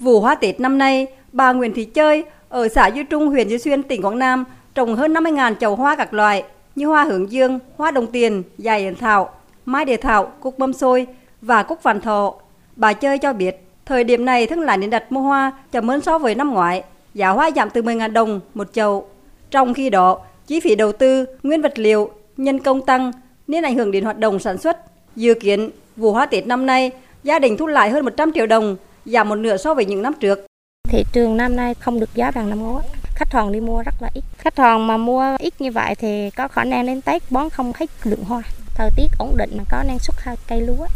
Vụ hoa Tết năm nay, bà Nguyễn Thị Chơi ở xã Duy Trung, huyện Duy Xuyên, tỉnh Quảng Nam trồng hơn 50.000 chậu hoa các loại như hoa hướng dương, hoa đồng tiền, dài yến thảo, mai đề thảo, cúc mâm xôi và cúc vạn thọ. Bà Chơi cho biết, thời điểm này thương lái đến đặt mua hoa chậm hơn so với năm ngoái, giá hoa giảm từ 10.000 đồng một chậu. Trong khi đó, chi phí đầu tư, nguyên vật liệu, nhân công tăng nên ảnh hưởng đến hoạt động sản xuất. Dự kiến, vụ hoa Tết năm nay, gia đình thu lại hơn 100 triệu đồng, giảm một nửa so với những năm trước. Thị trường năm nay không được giá bằng năm ngoái. Khách hàng đi mua rất là ít. Khách hàng mà mua ít như vậy thì có khả năng đến Tết bón không hết lượng hoa. Thời tiết ổn định mà có năng suất cây lúa.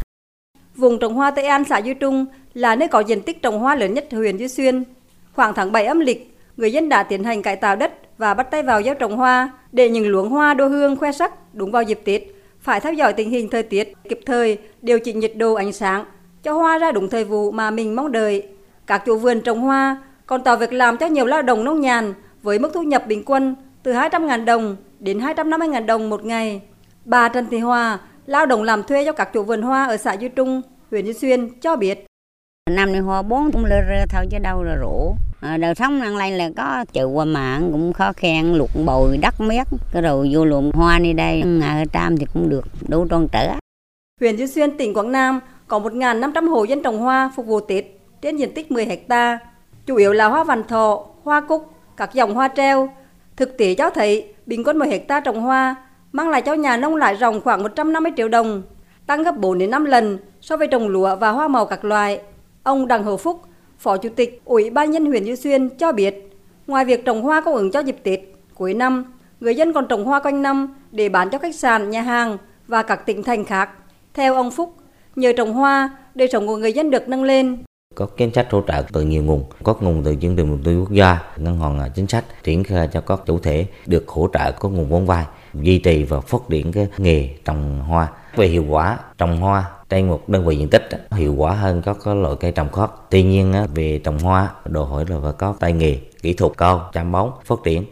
Vùng trồng hoa Tây An xã Duy Trung là nơi có diện tích trồng hoa lớn nhất huyện Duy Xuyên. Khoảng tháng 7 âm lịch, người dân đã tiến hành cải tạo đất và bắt tay vào gieo trồng hoa để những luống hoa đô hương khoe sắc đúng vào dịp Tết. Phải theo dõi tình hình thời tiết, kịp thời điều chỉnh nhiệt độ ánh sáng cho hoa ra đúng thời vụ mà mình mong đợi. Các chủ vườn trồng hoa còn tạo việc làm cho nhiều lao động nông nhàn với mức thu nhập bình quân từ 200.000 đồng đến 250.000 đồng một ngày. Bà Trần Thị Hoa, lao động làm thuê cho các chủ vườn hoa ở xã Duy Trung, huyện Duy Xuyên cho biết. Năm nay hoa bốn cũng lơ rơ thôi chứ đâu là rủ. À, đời sống năm nay là có chịu qua mạng cũng khó khăn lục bồi đất miết cái rồi vô luồng hoa đi đây ngày trăm thì cũng được đủ tròn trở huyện Duy Xuyên tỉnh Quảng Nam có 1.500 hộ dân trồng hoa phục vụ Tết trên diện tích 10 hecta. Chủ yếu là hoa vằn thọ hoa cúc các dòng hoa treo. Thực tế cho thấy bình quân một hecta trồng hoa mang lại cho nhà nông lại ròng khoảng 150 triệu đồng tăng gấp 4 đến 5 lần so với trồng lúa và hoa màu các loại. Ông Đặng Hữu Phúc Phó Chủ tịch Ủy ban nhân huyện Duy Xuyên cho biết, ngoài việc trồng hoa cung ứng cho dịp Tết cuối năm, người dân còn trồng hoa quanh năm để bán cho khách sạn, nhà hàng và các tỉnh thành khác. Theo ông Phúc, nhờ trồng hoa, đời sống của người dân được nâng lên. Có chính sách hỗ trợ từ nhiều nguồn, có nguồn từ chương trình mục tiêu quốc gia, ngân hàng à, chính sách triển khai cho các chủ thể được hỗ trợ có nguồn vốn vay, duy trì và phát triển cái nghề trồng hoa. Về hiệu quả trồng hoa trên một đơn vị diện tích hiệu quả hơn các loại cây trồng khác. Tuy nhiên à, về trồng hoa đòi hỏi là phải có tay nghề, kỹ thuật cao, chăm bón, phát triển.